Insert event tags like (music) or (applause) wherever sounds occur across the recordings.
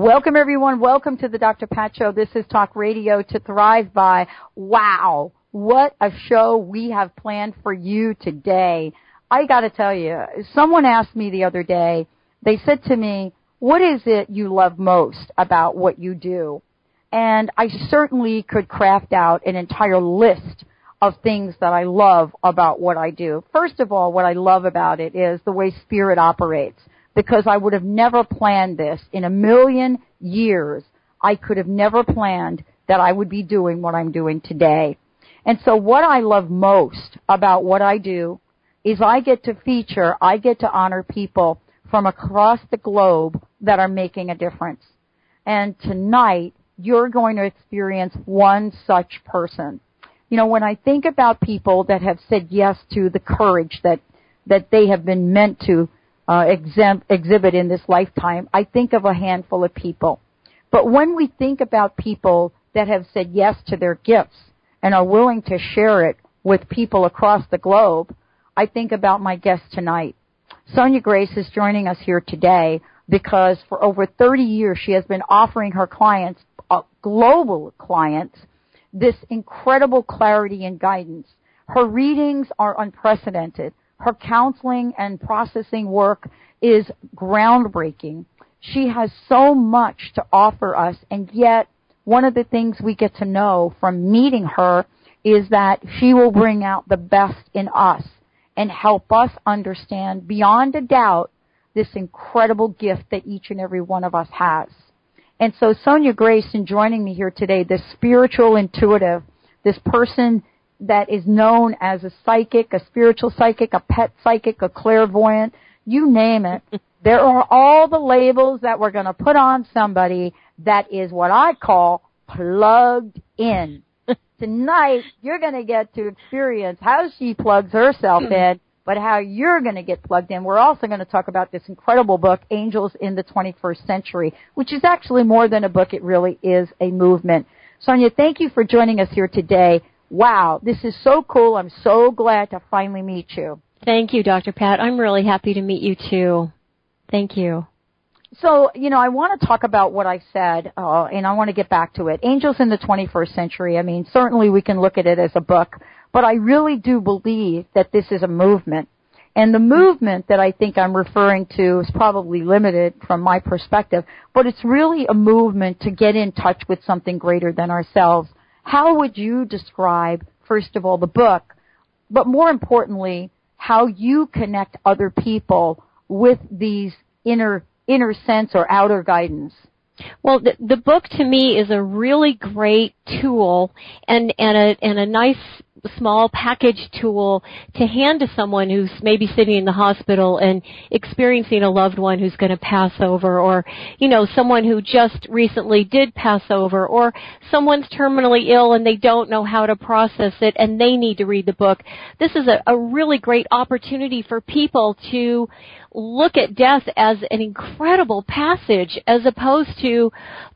Welcome everyone. Welcome to the Dr. Pat Show. This is Talk Radio to Thrive by. Wow. What a show we have planned for you today. I gotta tell you, someone asked me the other day, they said to me, what is it you love most about what you do? And I certainly could craft out an entire list of things that I love about what I do. First of all, what I love about it is the way spirit operates because I would have never planned this in a million years. I could have never planned that I would be doing what I'm doing today. And so what I love most about what I do is I get to feature, I get to honor people from across the globe that are making a difference. And tonight, you're going to experience one such person. You know, when I think about people that have said yes to the courage that, that they have been meant to uh, exhibit in this lifetime, I think of a handful of people. But when we think about people that have said yes to their gifts and are willing to share it with people across the globe, I think about my guest tonight. Sonja Grace is joining us here today because for over 30 years she has been offering her clients, uh, global clients, this incredible clarity and guidance. Her readings are unprecedented. Her counseling and processing work is groundbreaking. She has so much to offer us and yet one of the things we get to know from meeting her is that she will bring out the best in us and help us understand beyond a doubt this incredible gift that each and every one of us has. And so Sonja Grace in joining me here today, this spiritual intuitive, this person that is known as a psychic, a spiritual psychic, a pet psychic, a clairvoyant, you name it. (laughs) there are all the labels that we're going to put on somebody that is what I call plugged in. (laughs) Tonight, you're going to get to experience how she plugs herself (clears throat) in, but how you're going to get plugged in. We're also going to talk about this incredible book, Angels in the 21st Century, which is actually more than a book. It really is a movement. Sonja, thank you for joining us here today wow, this is so cool. I'm so glad to finally meet you. Thank you, Dr. Pat. I'm really happy to meet you too. Thank you. So, you know, I want to talk about what I said, uh, and I want to get back to it. Angels in the 21st Century. I mean, certainly we can look at it as a book, but I really do believe that this is a movement. And the movement that I think I'm referring to is probably limited from my perspective, but it's really a movement to get in touch with something greater than ourselves how would you describe, first of all, the book, but more importantly, how you connect other people with these inner, inner sense or outer guidance? Well, the, the book to me is a really great tool and, and a, and a nice small package tool to hand to someone who's maybe sitting in the hospital and experiencing a loved one who's going to pass over or, you know, someone who just recently did pass over or someone's terminally ill and they don't know how to process it and they need to read the book. This is a, a really great opportunity for people to look at death as an incredible passage as opposed to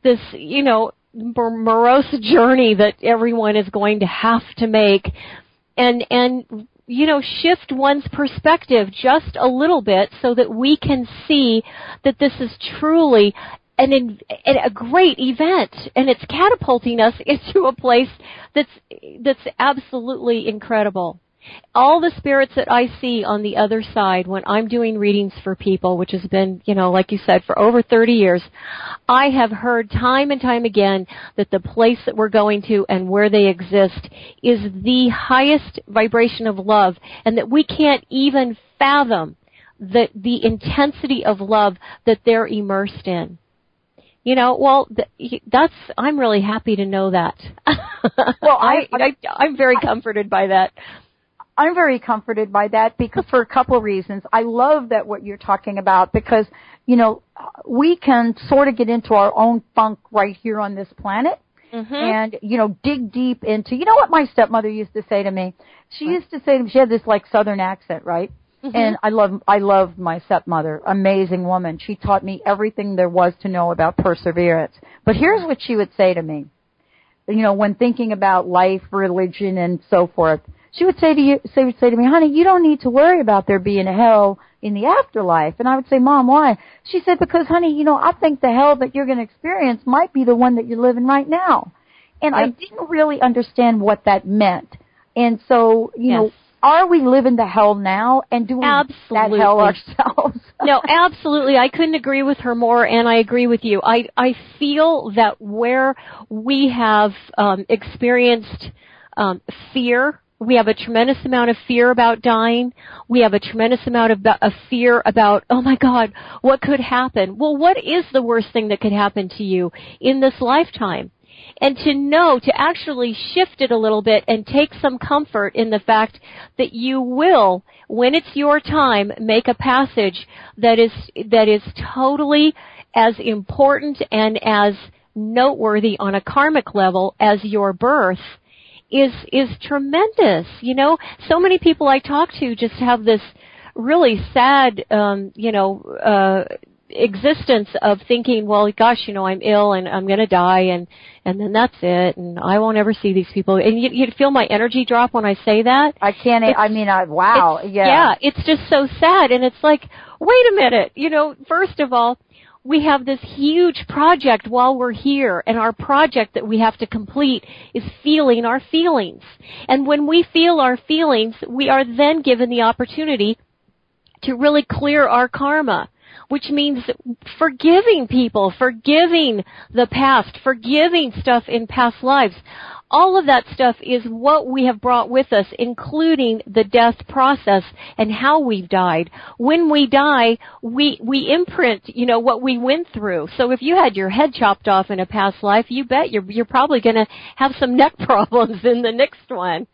this, you know, morose journey that everyone is going to have to make. And and you know shift one's perspective just a little bit so that we can see that this is truly an a great event. And it's catapulting us (laughs) into a place that's that's absolutely incredible all the spirits that I see on the other side when I'm doing readings for people, which has been, you know, like you said, for over 30 years, I have heard time and time again that the place that we're going to and where they exist is the highest vibration of love and that we can't even fathom the, the intensity of love that they're immersed in. You know, well, that's, I'm really happy to know that. (laughs) well, I, I, I'm very comforted by that. I'm very comforted by that because for a couple of reasons. I love that what you're talking about because, you know, we can sort of get into our own funk right here on this planet. Mm-hmm. And, you know, dig deep into, you know what my stepmother used to say to me? She used to say to me, she had this like southern accent, right? Mm-hmm. And I love, I love my stepmother, amazing woman. She taught me everything there was to know about perseverance. But here's what she would say to me. You know, when thinking about life, religion, and so forth, she would say to you, say, would say to me, honey, you don't need to worry about there being a hell in the afterlife. And I would say, mom, why? She said, because honey, you know, I think the hell that you're going to experience might be the one that you're living right now. And I didn't really understand what that meant. And so, you Yes. know, are we living the hell now and do we that hell ourselves? (laughs) no, absolutely. I couldn't agree with her more, and I agree with you. I I feel that where we have um, experienced um, fear, we have a tremendous amount of fear about dying. We have a tremendous amount of, of fear about, oh my God, what could happen? Well, what is the worst thing that could happen to you in this lifetime? and to know to actually shift it a little bit and take some comfort in the fact that you will when it's your time make a passage that is that is totally as important and as noteworthy on a karmic level as your birth is is tremendous you know so many people i talk to just have this really sad um you know uh existence of thinking, well, gosh, you know, I'm ill and I'm going to die and, and then that's it and I won't ever see these people. And you, you feel my energy drop when I say that. I can't, I mean, I, wow, yeah. Yeah, it's just so sad and it's like, wait a minute, you know, first of all, we have this huge project while we're here and our project that we have to complete is feeling our feelings. And when we feel our feelings, we are then given the opportunity to really clear our karma, which means forgiving people, forgiving the past, forgiving stuff in past lives. All of that stuff is what we have brought with us, including the death process and how we've died. When we die, we, we imprint, you know, what we went through. So if you had your head chopped off in a past life, you bet you're, you're probably gonna have some (laughs) neck problems in the next one.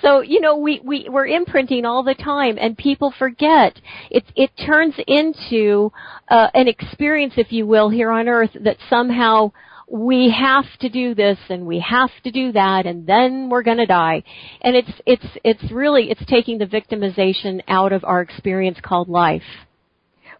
So, you know, we, we, we're imprinting all the time and people forget. It, it turns into, uh, an experience, if you will, here on earth that somehow we have to do this and we have to do that and then we're going to die. And it's, it's, it's really, it's taking the victimization out of our experience called life.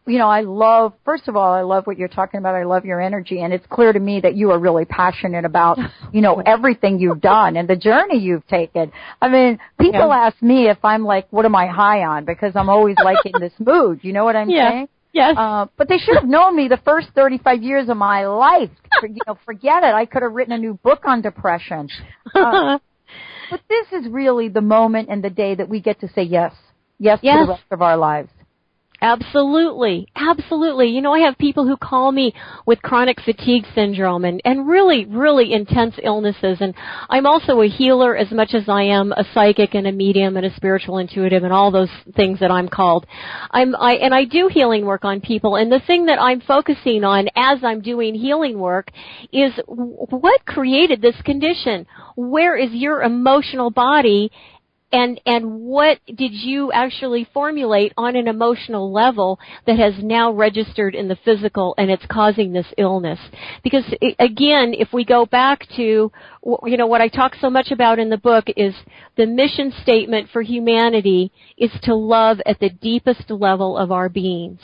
you know, I love, first of all, I love what you're talking about. I love your energy and it's clear to me that you are really passionate about, you know, (laughs) everything you've done and the journey you've taken. I mean, people Yeah. ask me if I'm like, what am I high on? Because I'm always like in this mood. You know what I'm Yeah. saying? Yes. Uh, but they should have known me the first 35 years of my life. For, you know, forget it. I could have written a new book on depression. (laughs) Uh, but this is really the moment and the day that we get to say yes. Yes, to Yes. the rest of our lives. Absolutely. Absolutely. You know, I have people who call me with chronic fatigue syndrome and, and really, really intense illnesses. And I'm also a healer as much as I am a psychic and a medium and a spiritual intuitive and all those things that I'm called. I'm, I, and I do healing work on people. And the thing that I'm focusing on as I'm doing healing work is what created this condition? Where is your emotional body and and what did you actually formulate on an emotional level that has now registered in the physical and it's causing this illness? Because again if we go back to you know what I talk so much about in the book is the mission statement for humanity is to love at the deepest level of our beings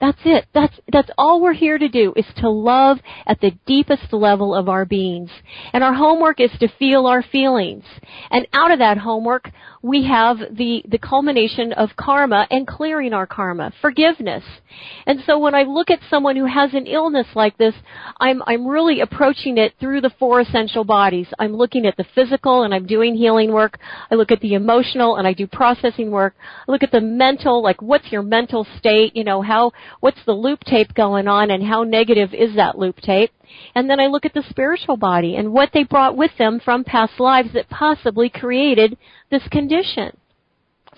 that's it. That's that's all we're here to do is to love at the deepest level of our beings. And our homework is to feel our feelings. And out of that homework, we have the the culmination of karma and clearing our karma, forgiveness. And so when I look at someone who has an illness like this, I'm I'm really approaching it through the four essential bodies. I'm looking at the physical and I'm doing healing work. I look at the emotional and I do processing work. I look at the mental, like what's your mental state, you know, how what's the loop tape going on and how negative is that loop tape? And then I look at the spiritual body and what they brought with them from past lives that possibly created this condition.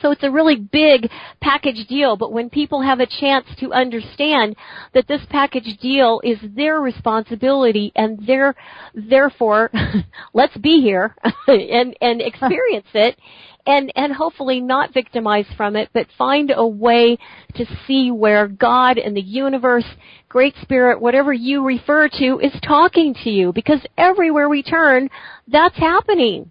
So it's a really big package deal, but when people have a chance to understand that this package deal is their responsibility and their, therefore, (laughs) let's be here (laughs) and, and experience it and, and hopefully not victimize from it, but find a way to see where God and the universe, Great Spirit, whatever you refer to, is talking to you. Because everywhere we turn, that's happening.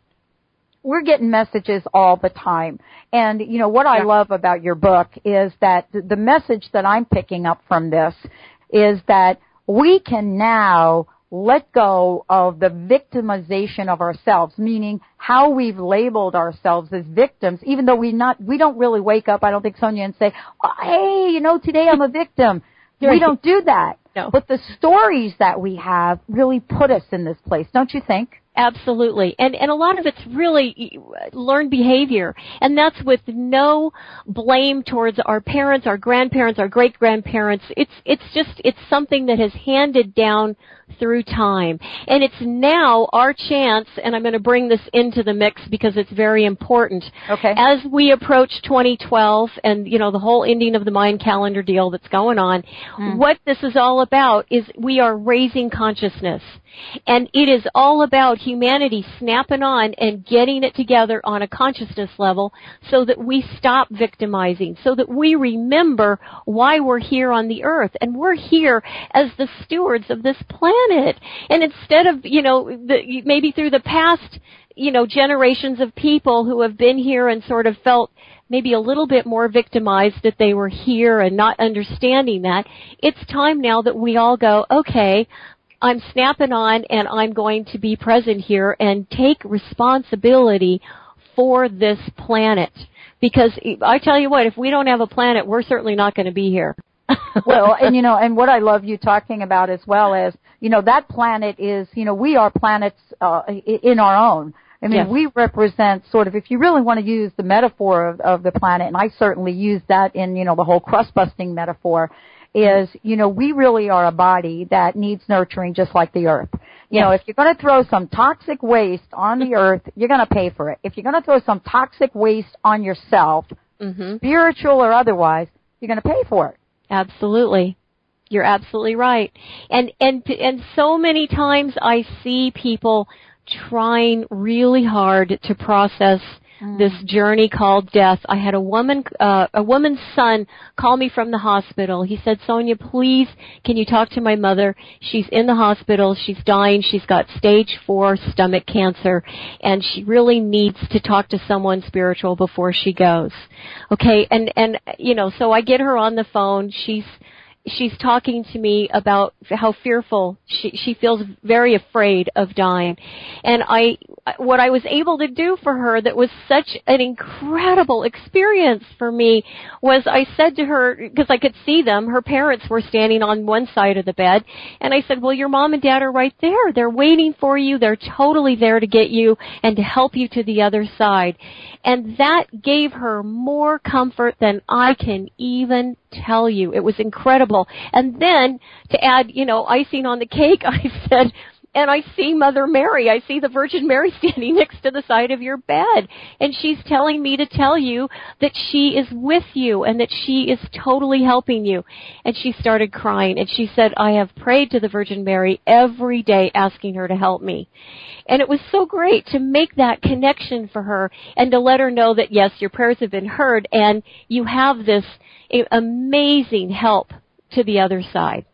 We're getting messages all the time. And you know what I love about your book is that the message that I'm picking up from this is that we can now let go of the victimization of ourselves, meaning how we've labeled ourselves as victims, even though we not we don't really wake up, I don't think Sonja, and say, oh, "Hey, you know, today I'm a victim." (laughs) we don't do that. No. But the stories that we have really put us in this place, don't you think? Absolutely. And and a lot of it's really learned behavior. And that's with no blame towards our parents, our grandparents, our great grandparents. It's it's just it's something that has handed down through time. And it's now our chance, and I'm going to bring this into the mix because it's very important. Okay. As we approach 2012 and, you know, the whole ending of the Mayan calendar deal that's going on, mm. what this is all about is we are raising consciousness. And it is all about humanity snapping on and getting it together on a consciousness level so that we stop victimizing, so that we remember why we're here on the earth. And we're here as the stewards of this planet. And instead of, you know, the, maybe through the past, you know, generations of people who have been here and sort of felt maybe a little bit more victimized that they were here and not understanding that. It's time now that we all go, okay, I'm snapping on and I'm going to be present here and take responsibility for this planet. Because I tell you what, if we don't have a planet, we're certainly not going to be here. (laughs) well, and you know, and what I love you talking about as well as, you know, that planet is, you know, we are planets uh, in our own. I mean, yes. we represent sort of, if you really want to use the metaphor of, of the planet, and I certainly use that in, you know, the whole crust busting metaphor, is, you know, we really are a body that needs nurturing just like the earth. You yes. know, if you're going to throw some toxic waste on the earth, you're going to pay for it. If you're going to throw some toxic waste on yourself, mm-hmm. spiritual or otherwise, you're going to pay for it. Absolutely. You're absolutely right. And and and so many times I see people trying really hard to process mm. this journey called death. I had a woman, uh, a woman's son call me from the hospital. He said, Sonja, please, can you talk to my mother? She's in the hospital. She's dying. She's got stage four stomach cancer and she really needs to talk to someone spiritual before she goes. Okay. And, and, you know, so I get her on the phone. She's, she's talking to me about how fearful she she feels very afraid of dying. And i what i was able to do for her that was such an incredible experience for me was i said to her because i could see them her parents were standing on one side of the bed and i said well your mom and dad are right there. They're waiting for you. They're totally there to get you and to help you to the other side and that gave her more comfort than i can even tell you. It was incredible. And then to add, you know, icing on the cake, (laughs) I said, and I see Mother Mary. I see the Virgin Mary (laughs) standing next to the side of your bed. And she's telling me to tell you that she is with you and that she is totally helping you. And she started crying and she said, I have prayed to the Virgin Mary every day asking her to help me. And it was so great to make that connection for her and to let her know that yes, your prayers have been heard and you have this eh, amazing help to the other side.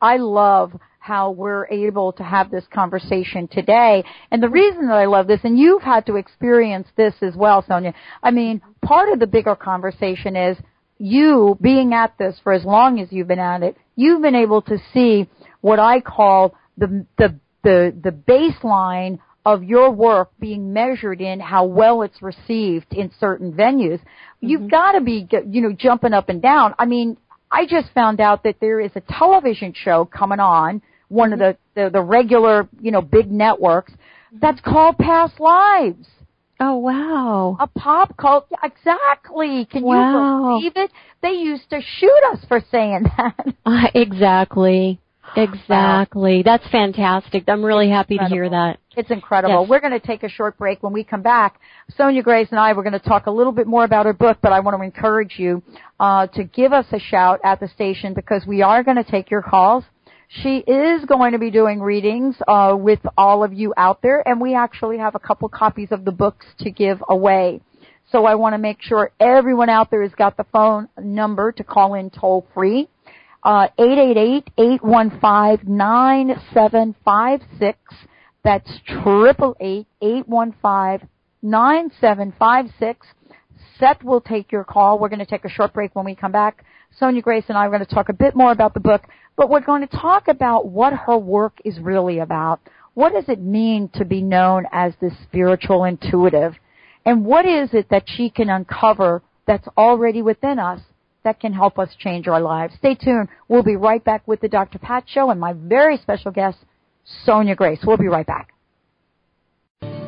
I love how we're able to have this conversation today. And the reason that I love this, and you've had to experience this as well, Sonja, I mean, part of the bigger conversation is you being at this for as long as you've been at it, you've been able to see what I call the, the, the, the baseline of your work being measured in how well it's received in certain venues. Mm-hmm. You've got to be, you know, jumping up and down. I mean, I just found out that there is a television show coming on, one of the, the, the regular, you know, big networks, that's called Past Lives. Oh wow. A pop cult. Exactly. Can wow. you believe it? They used to shoot us for saying that. (laughs) Uh, exactly. Exactly. Wow. That's fantastic. I'm really happy Incredible. to hear that. It's incredible. Yes. We're going to take a short break. When we come back, Sonja Grace and I, we're going to talk a little bit more about her book, but I want to encourage you uh, to give us a shout at the station because we are going to take your calls. She is going to be doing readings uh, with all of you out there, and we actually have a couple copies of the books to give away. So I want to make sure everyone out there has got the phone number to call in toll free. Uh, 888-815-9756. That's triple eight eight one five nine seven five six. Seth will take your call. We're going to take a short break when we come back. Sonja Grace and I are going to talk a bit more about the book, but we're going to talk about what her work is really about. What does it mean to be known as this spiritual intuitive? And what is it that she can uncover that's already within us that can help us change our lives? Stay tuned. We'll be right back with the Dr. Pat Show and my very special guest, Sonja Grace. We'll be right back.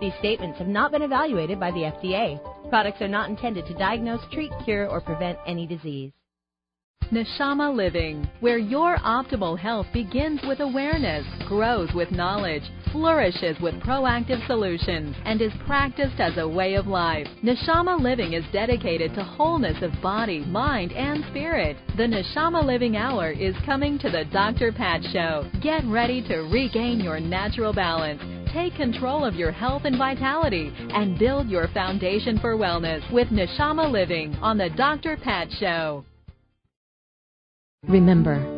These statements have not been evaluated by the FDA. Products are not intended to diagnose, treat, cure, or prevent any disease. Neshama Living, where your optimal health begins with awareness, grows with knowledge, flourishes with proactive solutions, and is practiced as a way of life. Neshama Living is dedicated to wholeness of body, mind, and spirit. The Neshama Living Hour is coming to the Dr. Pat Show. Get ready to regain your natural balance. Take control of your health and vitality and build your foundation for wellness with Neshama Living on the Dr. Pat Show. Remember,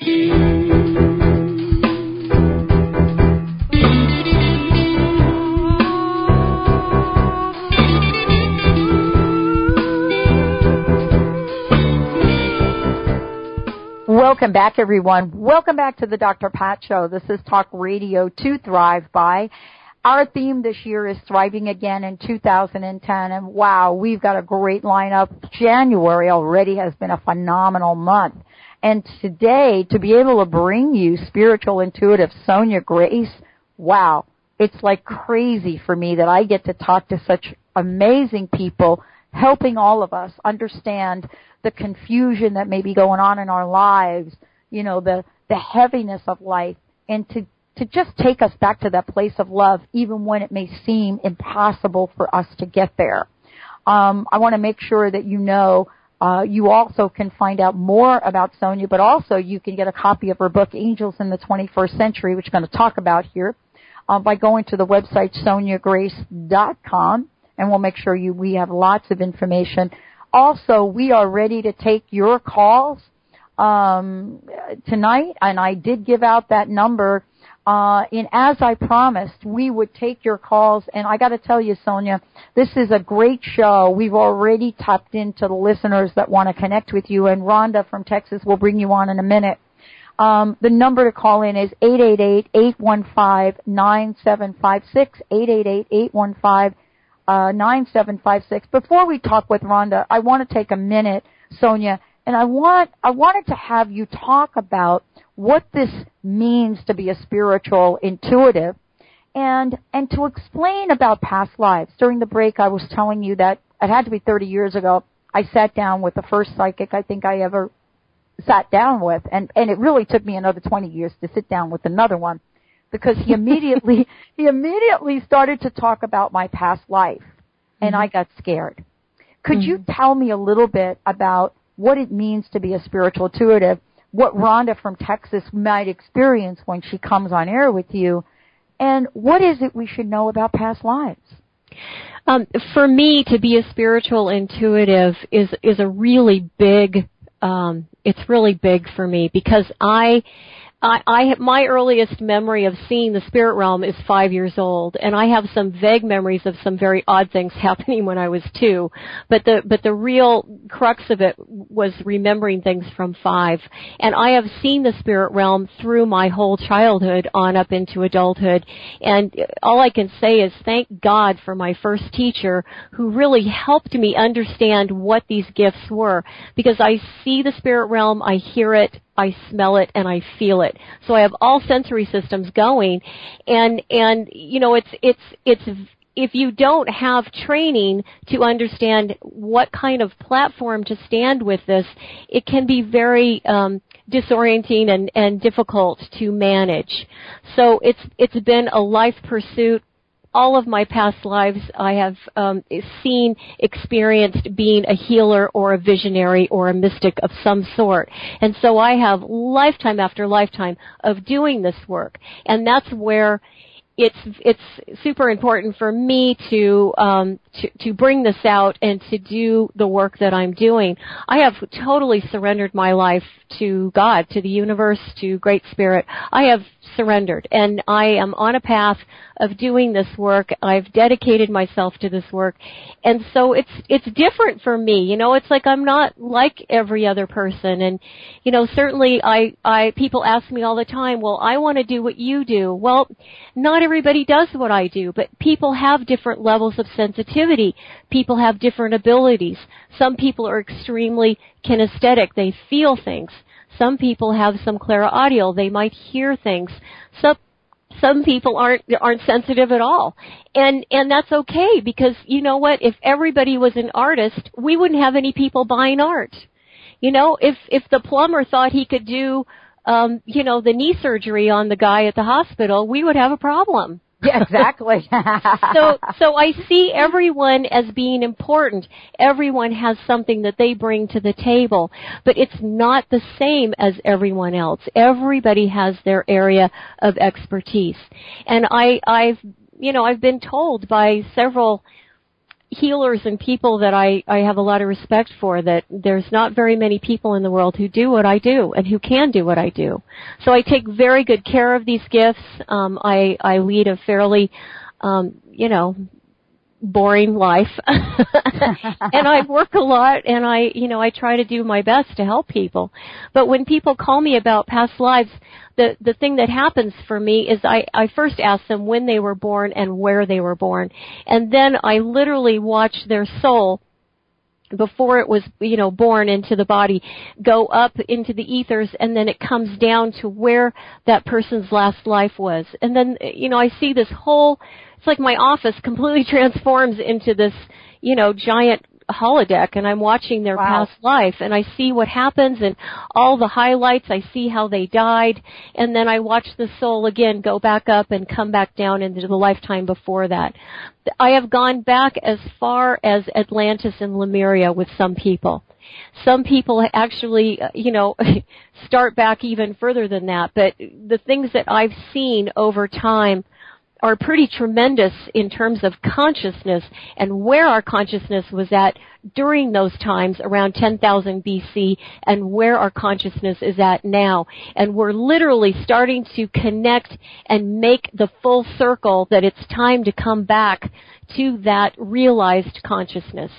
Welcome back, everyone. Welcome back to the Dr. Pat Show. This is Talk Radio to Thrive By. Our theme this year is Thriving Again in 2010, and wow, we've got a great lineup. January already has been a phenomenal month. And today, to be able to bring you spiritual intuitive Sonja Grace, wow, it's like crazy for me that I get to talk to such amazing people helping all of us understand the confusion that may be going on in our lives, you know, the, the heaviness of life, and to, to just take us back to that place of love, even when it may seem impossible for us to get there. Um, I want to make sure that you know uh, you also can find out more about Sonja, but also you can get a copy of her book, Angels in the 21st Century, which we're going to talk about here, uh, by going to the website sonjagrace.com, and we'll make sure you we have lots of information. Also, we are ready to take your calls um, tonight, and I did give out that number. Uh, and as I promised, we would take your calls. And I got to tell you, Sonja, this is a great show. We've already tapped into the listeners that want to connect with you. And Rhonda from Texas will bring you on in a minute. Um, the number to call in is 888-815-9756, 888-815-9756. Before we talk with Rhonda, I want to take a minute, Sonja, and I want, I wanted to have you talk about what this means to be a spiritual intuitive and, and to explain about past lives. During the break, I was telling you that it had to be 30 years ago. I sat down with the first psychic I think I ever sat down with and and it really took me another 20 years to sit down with another one because he immediately (laughs) he immediately started to talk about my past life and mm-hmm. I got scared. Could mm-hmm. you tell me a little bit about what it means to be a spiritual intuitive, what Rhonda from Texas might experience when she comes on air with you, and what is it we should know about past lives? Um, for me, to be a spiritual intuitive is is a really big um, it's really big for me because I I, I my earliest memory of seeing the spirit realm is five years old, and I have some vague memories of some very odd things (laughs) happening when I was two. But the but the real crux of it was remembering things from five, and I have seen the spirit realm through my whole childhood on up into adulthood. And all I can say is thank God for my first teacher who really helped me understand what these gifts were, because I see the spirit realm, I hear it, I smell it and I feel it. So I have all sensory systems going and and you know it's it's it's if you don't have training to understand what kind of platform to stand with this, it can be very um, disorienting and, and difficult to manage. So it's it's been a life pursuit all of my past lives I have um, seen, experienced being a healer or a visionary or a mystic of some sort. And so I have lifetime after lifetime of doing this work. And that's where it's it's super important for me to um to to bring this out and to do the work that I'm doing. I have totally surrendered my life to God, to the universe, to Great Spirit. I have surrendered and I am on a path of doing this work. I've dedicated myself to this work. And so it's it's different for me. You know, it's like I'm not like every other person and you know, certainly I I people ask me all the time, "Well, I want to do what you do." Well, not everybody does what I do, but people have different levels of sensitivity. People have different abilities. Some people are extremely kinesthetic. They feel things. Some people have some clairaudible. They might hear things. Some some people aren't aren't sensitive at all and and that's okay because you know what if everybody was an artist we wouldn't have any people buying art you know if if the plumber thought he could do um you know the knee surgery on the guy at the hospital we would have a problem (laughs) yeah, exactly. (laughs) so, so I see everyone as being important. Everyone has something that they bring to the table, but it's not the same as everyone else. Everybody has their area of expertise. And I, I've, you know, I've been told by several healers and people that I, I have a lot of respect for that there's not very many people in the world who do what I do and who can do what I do. So I take very good care of these gifts. Um, I, I lead a fairly, um, you know, boring life. (laughs) And I work a lot and I you know I try to do my best to help people. But when people call me about past lives the the thing that happens for me is I I first ask them when they were born and where they were born, and then I literally watch their soul before it was you know born into the body go up into the ethers and then it comes down to where that person's last life was. And then you know i see this whole it's like my office completely (laughs) transforms into this you know giant holodeck and I'm watching their wow. past life and I see what happens and all the highlights. I see how they died and then I watch the soul again go back up and come back down into the lifetime before that. I have gone back as far as Atlantis and Lemuria with some people. Some people actually, uh, you know, (laughs) start back even further than that, but the things that I've seen over time are pretty tremendous in terms of consciousness and where our consciousness was at during those times around 10,000 BC and where our consciousness is at now. And we're literally starting to connect and make the full circle that it's time to come back to that realized consciousness.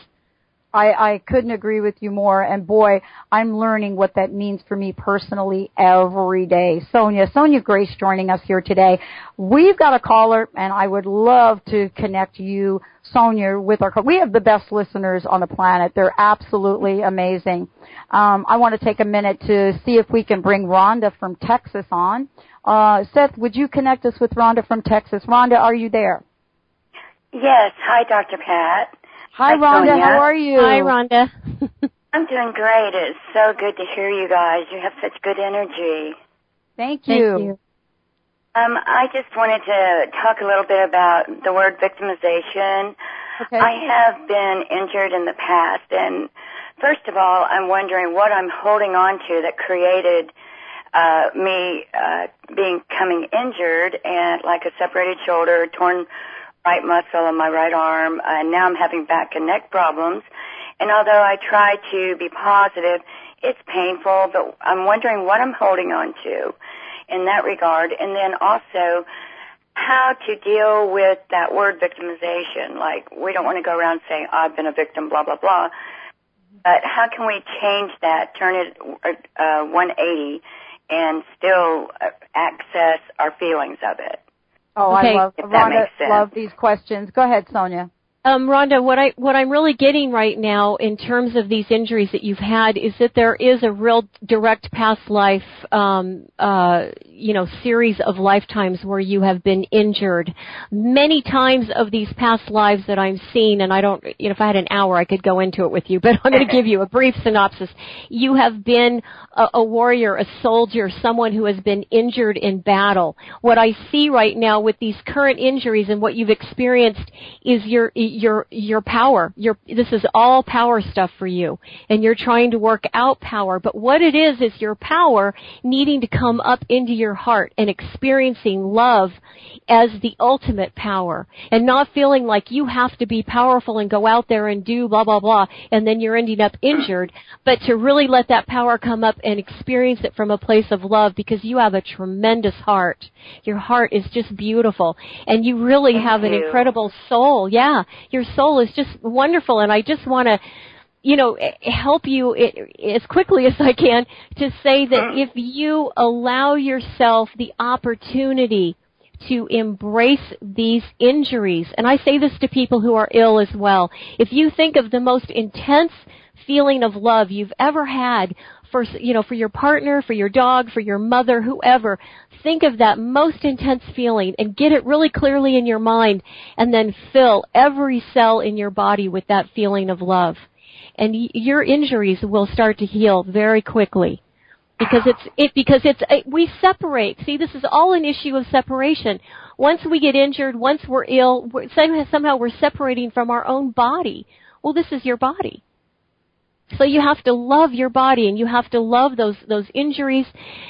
I, I couldn't agree with you more. And boy, I'm learning what that means for me personally every day. Sonja, Sonja Grace joining us here today. We've got a caller and I would love to connect you, Sonja, with our, we have the best listeners on the planet. They're absolutely amazing. Um, I want to take a minute to see if we can bring Rhonda from Texas on. Uh, Seth, would you connect us with Rhonda from Texas? Rhonda, are you there? Yes. Hi, Dr. Pat. Hi, Rhonda. How are you? Hi, Rhonda. (laughs) I'm doing great. It's so good to hear you guys. You have such good energy. Thank you. Thank you. Um, I just wanted to talk a little bit about the word victimization. Okay. I have been injured in the past, and first of all, I'm wondering what I'm holding on to that created uh, me uh, being coming injured and like a separated shoulder, torn right muscle in my right arm, and now I'm having back and neck problems. And although I try to be positive, it's painful, but I'm wondering what I'm holding on to in that regard. And then also, how to deal with that word victimization. Like, we don't want to go around saying, I've been a victim, blah, blah, blah. But how can we change that, turn it uh, 180, and still uh, access our feelings of it? Oh, Okay. I love Rhonda. Love these questions. Go ahead, Sonja. Um, Rhonda, what I what I'm really getting right now in terms of these injuries that you've had is that there is a real direct past life, um, uh, you know, series of lifetimes where you have been injured. Many times of these past lives that I'm seeing, and I don't, you know, if I had an hour, I could go into it with you, (laughs) but I'm going to give you a brief synopsis. You have been a, a warrior, a soldier, someone who has been injured in battle. What I see right now with these current injuries and what you've experienced is your your your power. Your this is all power stuff for you, and you're trying to work out power. But what it is is your power needing to come up into your heart and experiencing love as the ultimate power, and not feeling like you have to be powerful and go out there and do blah blah blah, and then you're ending up injured. But to really let that power come up and experience it from a place of love because you have a tremendous heart. Your heart is just beautiful, and you really Thank have an you. incredible soul. Yeah, your soul is just wonderful, and I just want to, you know, eh, help you as quickly as I can to say that if you allow yourself the opportunity to embrace these injuries, and I say this to people who are ill as well, if you think of the most intense feeling of love you've ever had for you know for your partner, for your dog, for your mother, whoever, think of that most intense feeling and get it really clearly in your mind and then fill every cell in your body with that feeling of love. And y- your injuries will start to heal very quickly because it's it because it's it, we separate. See, this is all an issue of separation. Once we get injured, once we're ill, we're, somehow, somehow we're separating from our own body. Well, this is your body. So you have to love your body and you have to love those those injuries.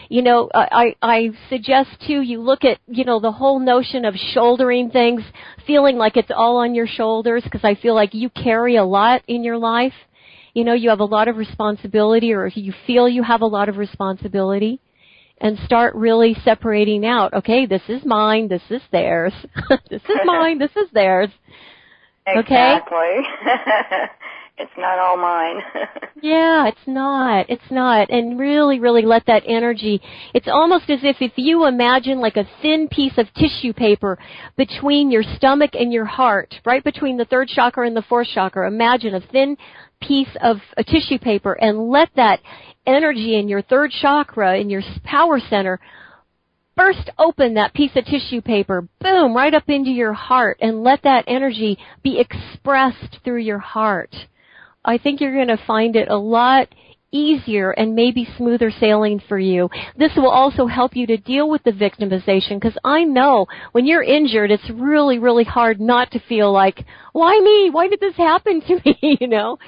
You know, I I suggest too you look at, you know, the whole notion of shouldering things, feeling like it's all on your shoulders because I feel like you carry a lot in your life. You know, you have a lot of responsibility or if you feel you have a lot of responsibility and start really separating out, okay, this is mine, this is theirs. (laughs) this is mine, this is theirs. (laughs) Okay? (laughs) It's not all mine. (laughs) Yeah, it's not. It's not. And really, really let that energy, it's almost as if if you imagine like a thin piece of tissue paper between your stomach and your heart, right between the third chakra and the fourth chakra, imagine a thin piece of a tissue paper and let that energy in your third chakra, in your power center, burst open that piece of tissue paper, boom, right up into your heart and let that energy be expressed through your heart. I think you're going to find it a lot easier and maybe smoother sailing for you. This will also help you to deal with the victimization because I know when you're injured, it's really, really hard not to feel like, why me? Why did this happen to me? (laughs) you know?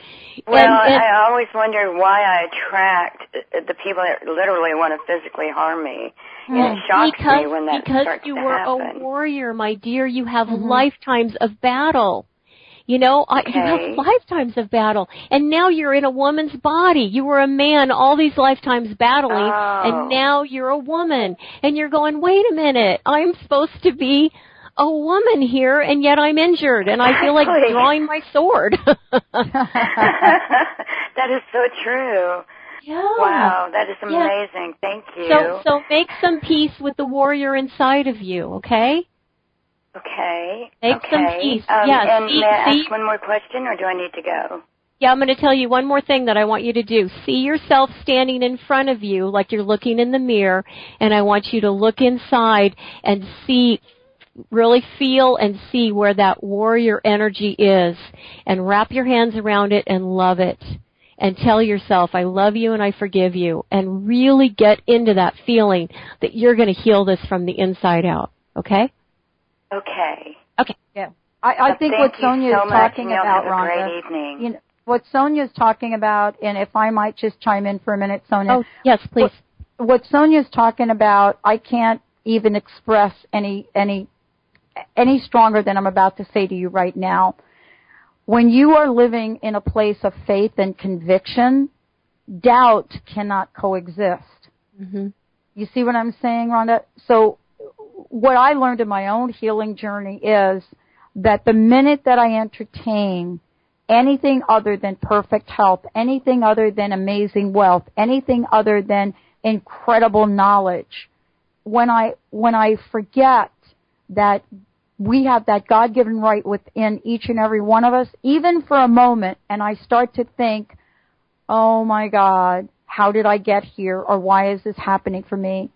Well, and, and, I always wonder why I attract the people that literally want to physically harm me. And it shocks because, me when that because you to were happen. a warrior, my dear. You have Mhm. lifetimes of battle. You know, I, you have lifetimes of battle, and now you're in a woman's body. You were a man all these lifetimes battling, Oh. and now you're a woman, and you're going, wait a minute, I'm supposed to be a woman here, and yet I'm injured, and I feel like drawing my sword. (laughs) that is so true. yeah. Wow, that is Yeah. amazing. Thank you. So, so make some peace with the warrior inside of you, okay? Okay. Make okay. some peace. Um, Yes, And see- may I see- ask one more question, or do I need to go? Yeah, I'm going to tell you one more thing that I want you to do. See yourself standing in front of you like you're looking in the mirror, and I want you to look inside and see, really feel and see where that warrior energy is, and wrap your hands around it and love it. And tell yourself, I love you and I forgive you. And really get into that feeling that you're going to heal this from the inside out. Okay? Okay. Okay. Yeah. I, I think what you Sonja so is talking and you'll about, have Rhonda, great evening. you know, what Sonja is talking about, and if I might just chime in for a minute, Sonja. Oh, yes, please. What, what Sonja's talking about, I can't even express any any any stronger than I'm about to say to you right now. When you are living in a place of faith and conviction, doubt cannot coexist. hmm You see what I'm saying, Rhonda? So what I learned in my own healing journey is that the minute that I entertain anything other than perfect health, anything other than amazing wealth, anything other than incredible knowledge, when I, when I forget that we have that God-given right within each and every one of us, even for a moment, and I start to think, oh my God, how did I get here or why is this happening for me?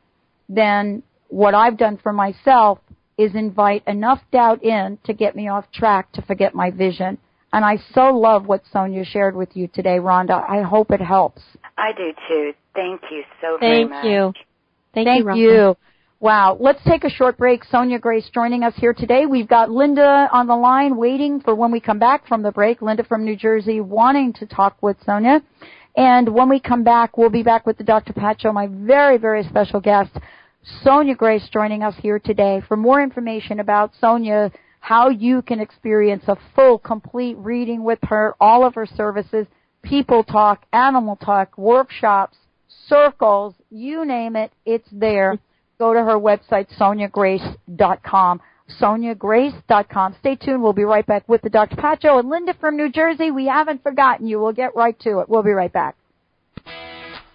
Then what I've done for myself is invite enough doubt in to get me off track to forget my vision. And I so love what Sonja shared with you today, Rhonda. I hope it helps. I do too. Thank you so very Thank much. you. Thank, Thank you. Rhonda. you. Wow. Let's take a short break. Sonja Grace joining us here today. We've got Linda on the line waiting for when we come back from the break. Linda from New Jersey wanting to talk with Sonja. And when we come back, we'll be back with the Dr. Pat Show, my very, very special guest, Sonja Grace joining us here today. For more information about Sonja, how you can experience a full, complete reading with her, all of her services, people talk, animal talk, workshops, circles, you name it, it's there. Go to her website, sonjagrace.com. sonjagrace.com. Stay tuned. We'll be right back with the Dr. Pat Show and Linda from New Jersey. We haven't forgotten you. We'll get right to it. We'll be right back.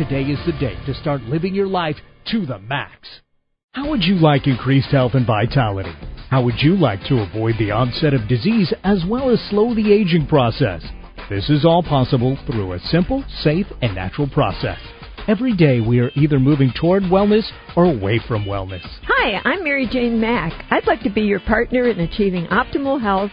Today is the day to start living your life to the max. How would you like increased health and vitality? How would you like to avoid the onset of disease as well as slow the aging process? This is all possible through a simple, safe, and natural process. Every day we are either moving toward wellness or away from wellness. Hi, I'm Mary Jane Mack. I'd like to be your partner in achieving optimal health.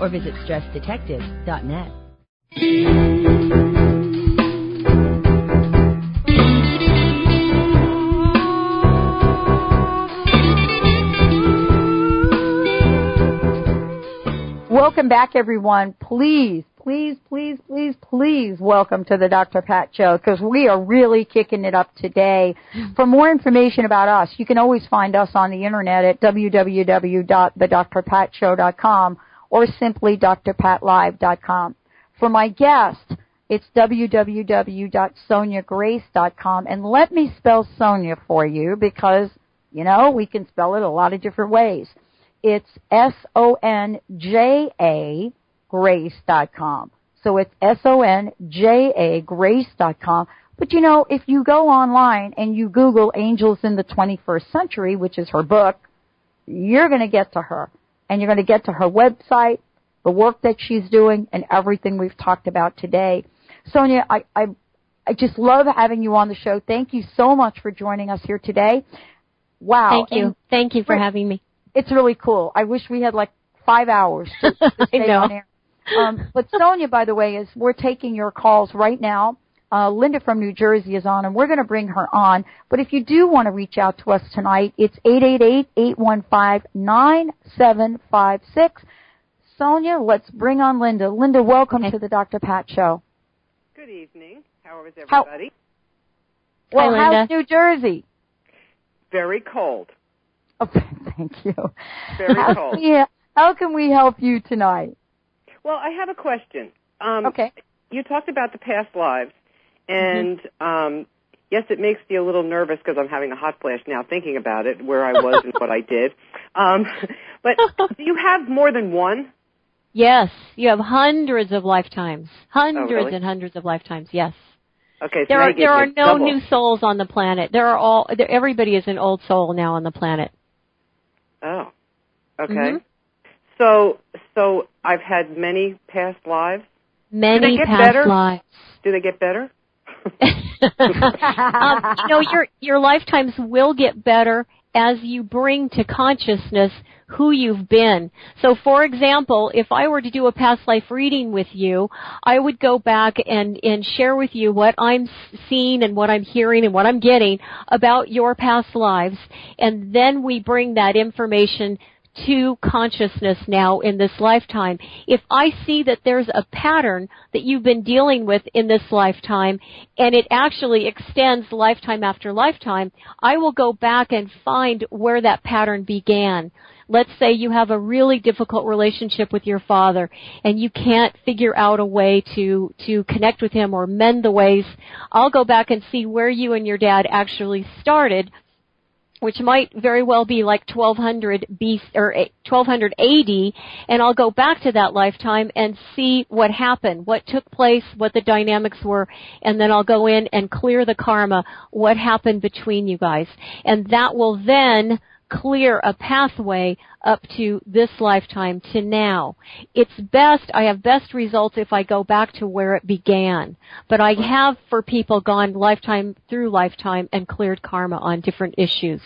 or visit stressdetective.net. Welcome back, everyone. Please, please, please, please, please welcome to the Dr. Pat Show because we are really kicking it up today. For more information about us, you can always find us on the internet at www.thedrpatshow.com or simply drpatlive.com. For my guest, it's www.sonjagrace.com and let me spell Sonja for you because, you know, we can spell it a lot of different ways. It's S-O-N-J-A grace.com. So it's S-O-N-J-A grace.com. But you know, if you go online and you Google Angels in the 21st Century, which is her book, you're going to get to her and you're going to get to her website, the work that she's doing, and everything we've talked about today. Sonja, I, I, I just love having you on the show. Thank you so much for joining us here today. Wow. Thank you. And Thank you for having me. It's really cool. I wish we had like five hours to, to (laughs) stay on air. Um, but Sonja, by the way, is we're taking your calls right now. Uh, Linda from New Jersey is on, and we're going to bring her on. But if you do want to reach out to us tonight, it's 888-815-9756. Sonja, let's bring on Linda. Linda, welcome okay. to the Dr. Pat Show. Good evening. How is everybody? How, well, Hi, how's New Jersey? Very cold. Oh, (laughs) thank you. Very how cold. Can we, how can we help you tonight? Well, I have a question. Um, okay. You talked about the past lives, and mm-hmm. um, yes, it makes me a little nervous because I'm having a hot flash now thinking about it, where I was and what I did. Um, (laughs) but do you have more than one? Yes, you have hundreds of lifetimes, hundreds oh, really? and hundreds of lifetimes. Yes. Okay. So there are there are no double. new souls on the planet. There are all there, everybody is an old soul now on the planet. Oh. Okay. Mm-hmm. So so I've had many past lives. Many past better? lives. Do they get better? Um, you know, your your lifetimes will get better as you bring to consciousness who you've been. So for example, if I were to do a past life reading with you, I would go back and, and share with you what I'm seeing and what I'm hearing and what I'm getting about your past lives. And then we bring that information to consciousness now in this lifetime. If I see that there's a pattern that you've been dealing with in this lifetime and it actually extends lifetime after lifetime, I will go back and find where that pattern began. Let's say you have a really difficult relationship with your father and you can't figure out a way to, to connect with him or mend the ways. I'll go back and see where you and your dad actually started which might very well be like 1200 BC or 1200 AD, and I'll go back to that lifetime and see what happened, what took place, what the dynamics were, and then I'll go in and clear the karma, what happened between you guys. And that will then clear a pathway up to this lifetime to now. It's best, I have best results if I go back to where it began. But I have for people gone lifetime through lifetime and cleared karma on different issues.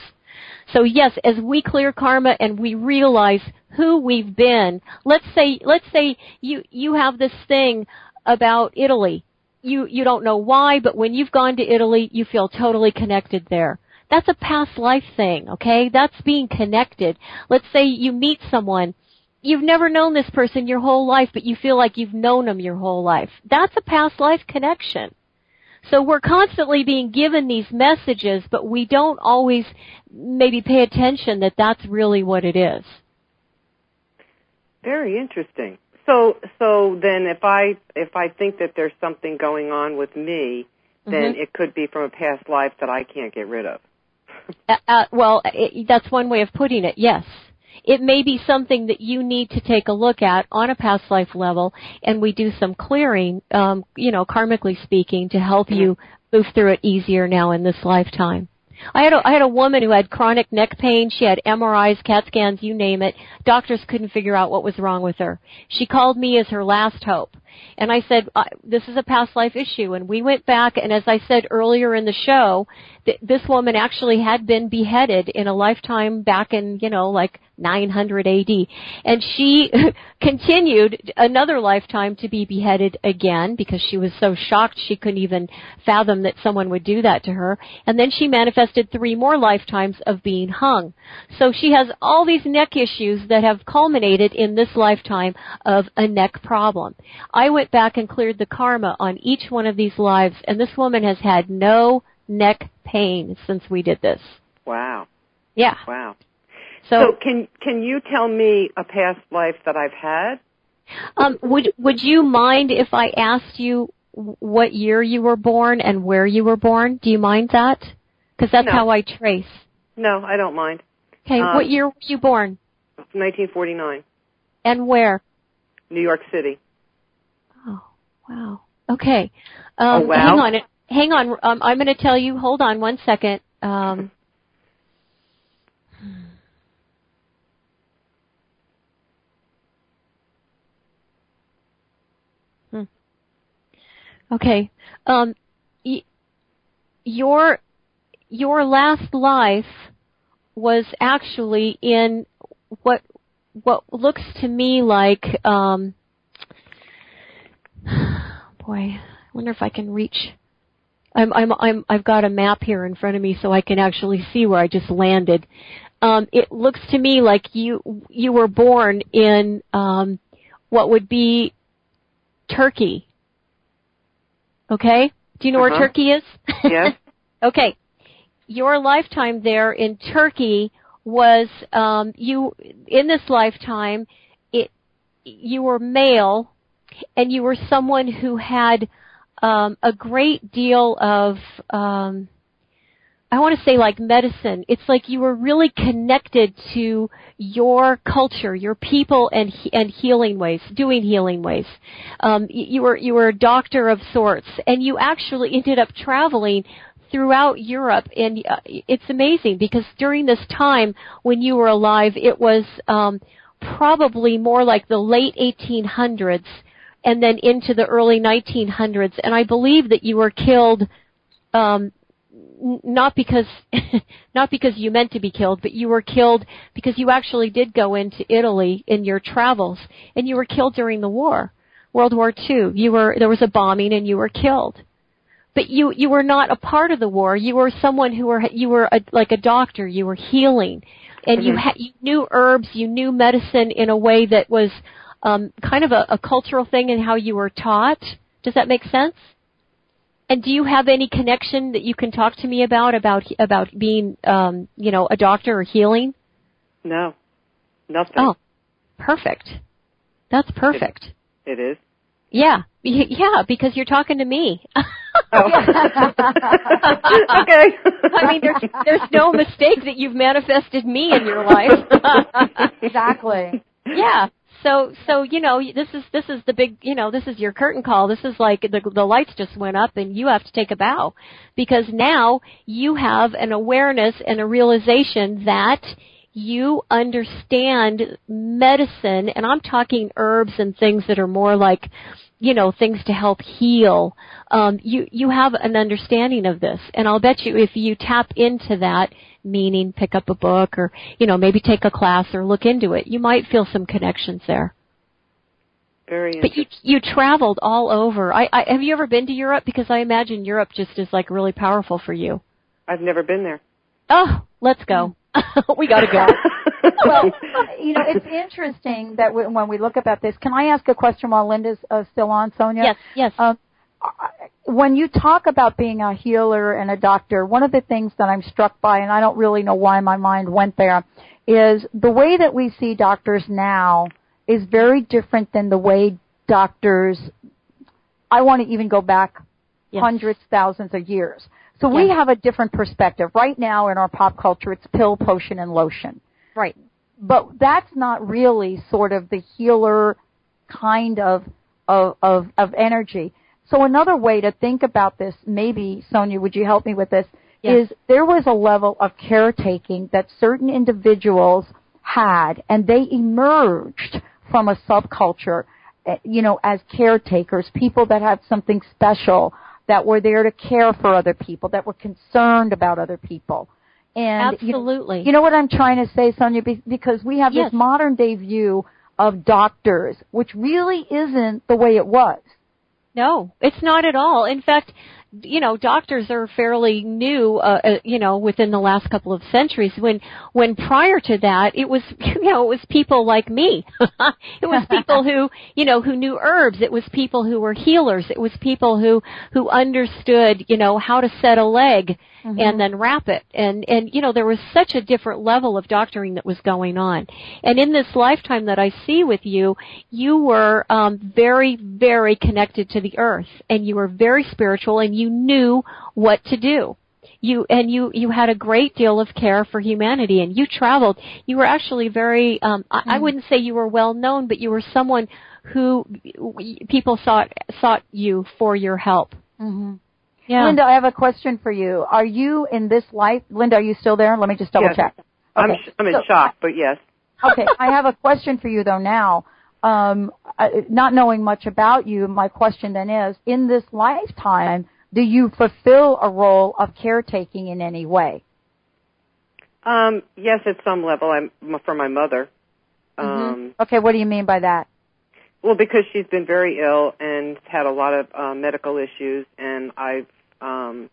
So yes, as we clear karma and we realize who we've been, let's say, let's say you, you have this thing about Italy. You, you don't know why, but when you've gone to Italy, you feel totally connected there. That's a past life thing, okay? That's being connected. Let's say you meet someone you've never known this person your whole life, but you feel like you've known them your whole life. That's a past life connection. So we're constantly being given these messages, but we don't always maybe pay attention that that's really what it is. Very interesting. So, so then if I if I think that there's something going on with me, then Mhm. it could be from a past life that I can't get rid of. Uh, uh, well, it, that's one way of putting it. Yes. It may be something that you need to take a look at on a past life level, and we do some clearing, um, you know, karmically speaking, to help you move through it easier now in this lifetime. I had a, I had a woman who had chronic neck pain. She had MRIs, CAT scans, you name it. Doctors couldn't figure out what was wrong with her. She called me as her last hope. And I said, this is a past life issue. And we went back, and as I said earlier in the show, th- this woman actually had been beheaded in a lifetime back in, you know, like 900 AD. And she (laughs) continued another lifetime to be beheaded again because she was so shocked she couldn't even fathom that someone would do that to her. And then she manifested three more lifetimes of being hung. So she has all these neck issues that have culminated in this lifetime of a neck problem. I went back and cleared the karma on each one of these lives and this woman has had no neck pain since we did this. Wow. Yeah. Wow. So, So can can you tell me a past life that I've had? um, would would you mind if I asked you what year you were born and where you were born? Do you mind that? Because that's No. how I trace. No, I don't mind. Okay, Um, what year were you born 1949, and where? New York City. Oh, wow. Okay. Um, Oh, wow. Hang on. Hang on. Um, I'm going to tell you. Hold on one second. Um, hmm. Okay. Um, y- your your last life was actually in what what looks to me like um boy i wonder if i can reach. I'm i'm i'm i've got a map here in front of me so i can actually see where i just landed. Um it looks to me like you you were born in um what would be turkey. Okay? Do you know Uh-huh. where turkey is? Yes. (laughs) okay. Your lifetime there in Turkey was um, you in this lifetime it you were male and you were someone who had um, a great deal of um, I want to say like medicine. It's like you were really connected to your culture, your people, and and healing ways, doing healing ways. Um, you were you were a doctor of sorts, and you actually ended up traveling throughout Europe, and uh, it's amazing because during this time when you were alive, it was um, probably more like the late 1800s and then into the early 1900s, and I believe that you were killed. Um, n- not because (laughs) not because you meant to be killed, but you were killed because you actually did go into Italy in your travels, and you were killed during the war, World War II. You were there was a bombing, and you were killed but you you were not a part of the war. You were someone who were you were a, like a doctor. You were healing, and you Mhm. ha- you knew herbs. You knew medicine in a way that was um, kind of a, a cultural thing in how you were taught. Does that make sense? And do you have any connection that you can talk to me about about about being um, you know a doctor or healing? No. Nothing. Oh, perfect. That's perfect. It is. Yeah, yeah, because you're talking to me. Oh. (laughs) okay. I mean, there's there's no mistake that you've manifested me in your life. (laughs) exactly. yeah. So so you know this is this is the big you know this is your curtain call. This is like the the lights just went up and you have to take a bow because now you have an awareness and a realization that you understand medicine and I'm talking herbs and things that are more like you know things to help heal um you you have an understanding of this. And i'll bet you if you tap into that meaning pick up a book or you know maybe take a class or look into it you might feel some connections there. Very but you you traveled all over. I, I have you ever been to europe? Because i imagine europe just is like really powerful for you. I've never been there. Oh let's go. (laughs) We got to go (laughs) well, (laughs) you know, it's interesting that we, when we look about this, can I ask a question while Linda's uh, still on, Sonja? Yes, yes. Um, when you talk about being a healer and a doctor, one of the things that I'm struck by, and I don't really know why my mind went there, is the way that we see doctors now is very different than the way doctors, I want to even go back yes. hundreds, thousands of years. So we have a different perspective. Right now in our pop culture, it's pill, potion, and lotion. Right. But that's not really sort of the healer kind of, of, of, of energy. So another way to think about this, maybe, Sonja, would you help me with this, yes. is there was a level of caretaking that certain individuals had and they emerged from a subculture, eh, you know, as caretakers, people that had something special, that were there to care for other people, that were concerned about other people. And absolutely, you, you know what I'm trying to say, Sonja, because we have yes. this modern day view of doctors, which really isn't the way it was. No, it's not at all. In fact, you know, doctors are fairly new, uh, uh, you know, within the last couple of centuries. When, when prior to that, it was, (laughs) you know, it was people like me. (laughs) it was (laughs) people who, you know, who knew herbs. It was people who were healers. It was people who, who understood, you know, how to set a leg mm-hmm. and then wrap it. And, and, you know, there was such a different level of doctoring that was going on. And in this lifetime that I see with you, you were, um, very, very connected to the earth and you were very spiritual and you knew what to do you and you you had a great deal of care for humanity and you traveled you were actually very um I, I mm-hmm. wouldn't say you were well known but you were someone who people sought sought you for your help mm-hmm. yeah. Linda, I have a question for you. Are you in this life? Linda, are you still there? Let me just double yes. check. Okay. I'm, I'm in so, shock, but yes. (laughs) okay, I have a question for you though now. Um, not knowing much about you, my question then is, in this lifetime, do you fulfill a role of caretaking in any way? Um, yes, at some level. I'm for my mother. Mm-hmm. Um, okay, what do you mean by that? Well, because she's been very ill and had a lot of uh, medical issues, and I've um,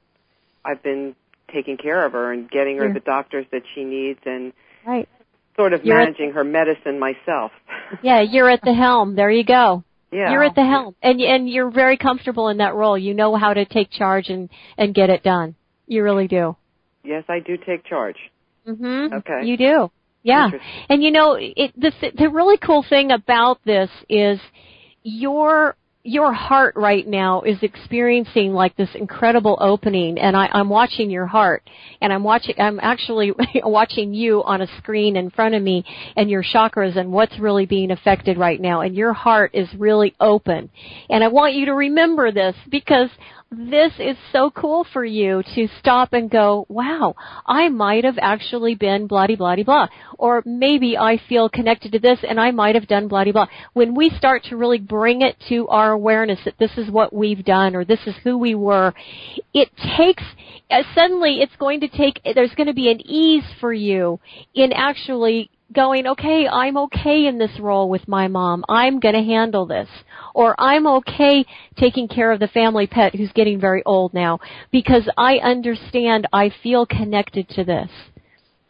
I've been taking care of her and getting her the doctors that she needs, and right. sort of you're managing at, her medicine myself. (laughs) yeah, you're at the helm. There you go. Yeah. You're at the helm, and and you're very comfortable in that role. You know how to take charge and and get it done. You really do. Yes, I do take charge. Mhm. Okay. You do. Yeah. And you know, it the the really cool thing about this is your your heart right now is experiencing like this incredible opening and I, I'm watching your heart and I'm watching I'm actually (laughs) watching you on a screen in front of me and your chakras and what's really being affected right now and your heart is really open. And I want you to remember this because this is so cool for you to stop and go, wow, I might have actually been blah blah blah. Or maybe I feel connected to this and I might have done blah blah. When we start to really bring it to our awareness that this is what we've done or this is who we were, it takes, uh, suddenly it's going to take, there's going to be an ease for you in actually going, okay, I'm okay in this role with my mom. I'm going to handle this. Or I'm okay taking care of the family pet who's getting very old now because I understand I feel connected to this.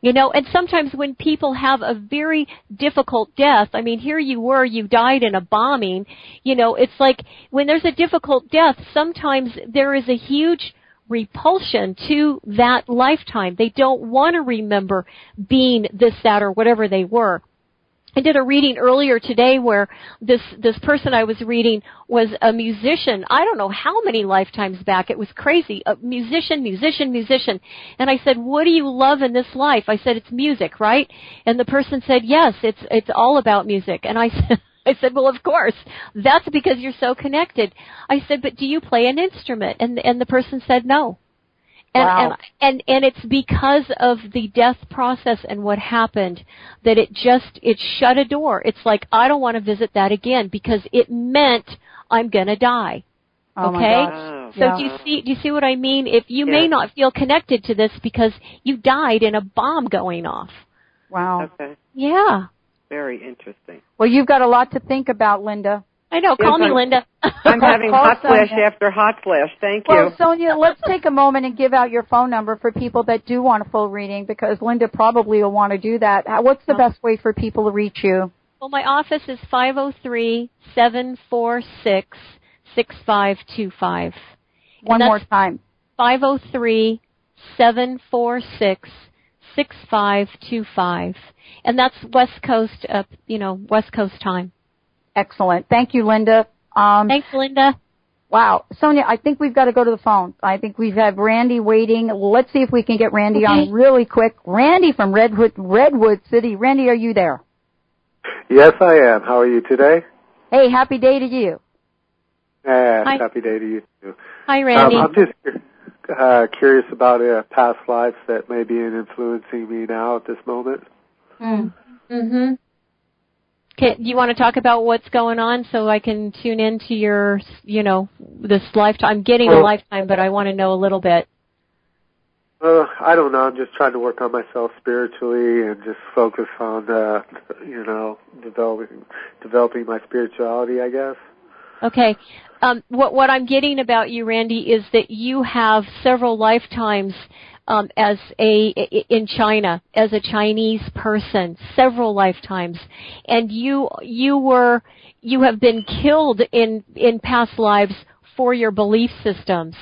You know, and sometimes when people have a very difficult death, I mean, here you were, you died in a bombing, you know, it's like when there's a difficult death, sometimes there is a huge repulsion to that lifetime. They don't want to remember being this, that, or whatever they were. I did a reading earlier today where this this person I was reading was a musician. I don't know how many lifetimes back. It was crazy. A musician, musician, musician. And I said, "What do you love in this life?" I said, "It's music, right?" And the person said, "Yes, it's it's all about music." And I (laughs) said I said, well, of course. That's because you're so connected. I said, but do you play an instrument? And and the person said no. And, wow. and and and it's because of the death process and what happened that it just it shut a door. It's like I don't want to visit that again because it meant I'm going to die. Oh my okay? gosh. So Yeah. do you see do you see what I mean? If you may not feel connected to this because you died in a bomb going off. Wow. Okay. Yeah. Very interesting. Well, you've got a lot to think about, Linda. I know. Yes, Call me I'm- Linda. I'm having Call hot flash after hot flash. Thank you. Well, Sonja, let's take a moment and give out your phone number for people that do want a full reading because Linda probably will want to do that. How- What's the Oh. best way for people to reach you? Well, my office is five zero three seven four six six five two five. One more time. Five zero three seven four six six five two five, and that's West Coast. Uh, you know, West Coast time. Excellent. Thank you, Linda. Um, Thanks, Linda. Wow. Sonja, I think we've got to go to the phone. I think we've had Randy waiting. Let's see if we can get Randy on really quick. Randy from Redwood, Redwood City. Randy, are you there? Yes, I am. How are you today? Hey, happy day to you. And Hi. happy day to you too. Hi, Randy. Um, I'm just uh, curious about uh, past lives that may be influencing me now at this moment. Mm-hmm. Can, you want to talk about what's going on so I can tune into your, you know, this lifetime? I'm getting a lifetime, but I want to know a little bit. Uh, I don't know. I'm just trying to work on myself spiritually and just focus on, uh, you know, developing developing my spirituality. I guess. Okay. Um, what what I'm getting about you, Randy, is that you have several lifetimes um, as a in China as a Chinese person, several lifetimes, and you you were you have been killed in in past lives for your belief systems.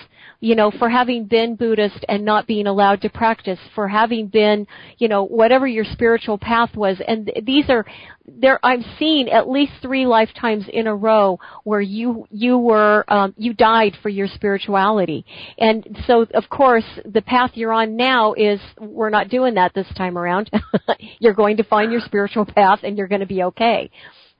You know, for having been Buddhist and not being allowed to practice, for having been, you know, whatever your spiritual path was, and these are there I'm seeing at least three lifetimes in a row where you you were um, you died for your spirituality, and so of course the path you're on now is we're not doing that this time around. (laughs) you're going to find your spiritual path, and you're going to be okay.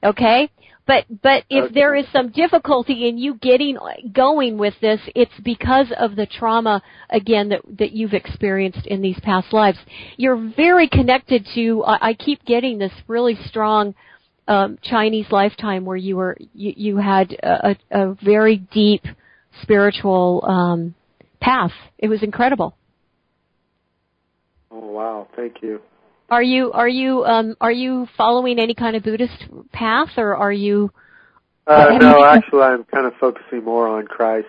Okay. But but if Okay. there is some difficulty in you getting going with this, it's because of the trauma again that that you've experienced in these past lives. You're very connected to. I I keep getting this really strong um, Chinese lifetime where you were you, you had a, a a very deep spiritual um, path. It was incredible. Oh wow! Thank you. Are you are you um, are you following any kind of Buddhist path, or are you? Uh, no, you- actually, I'm kind of focusing more on Christ.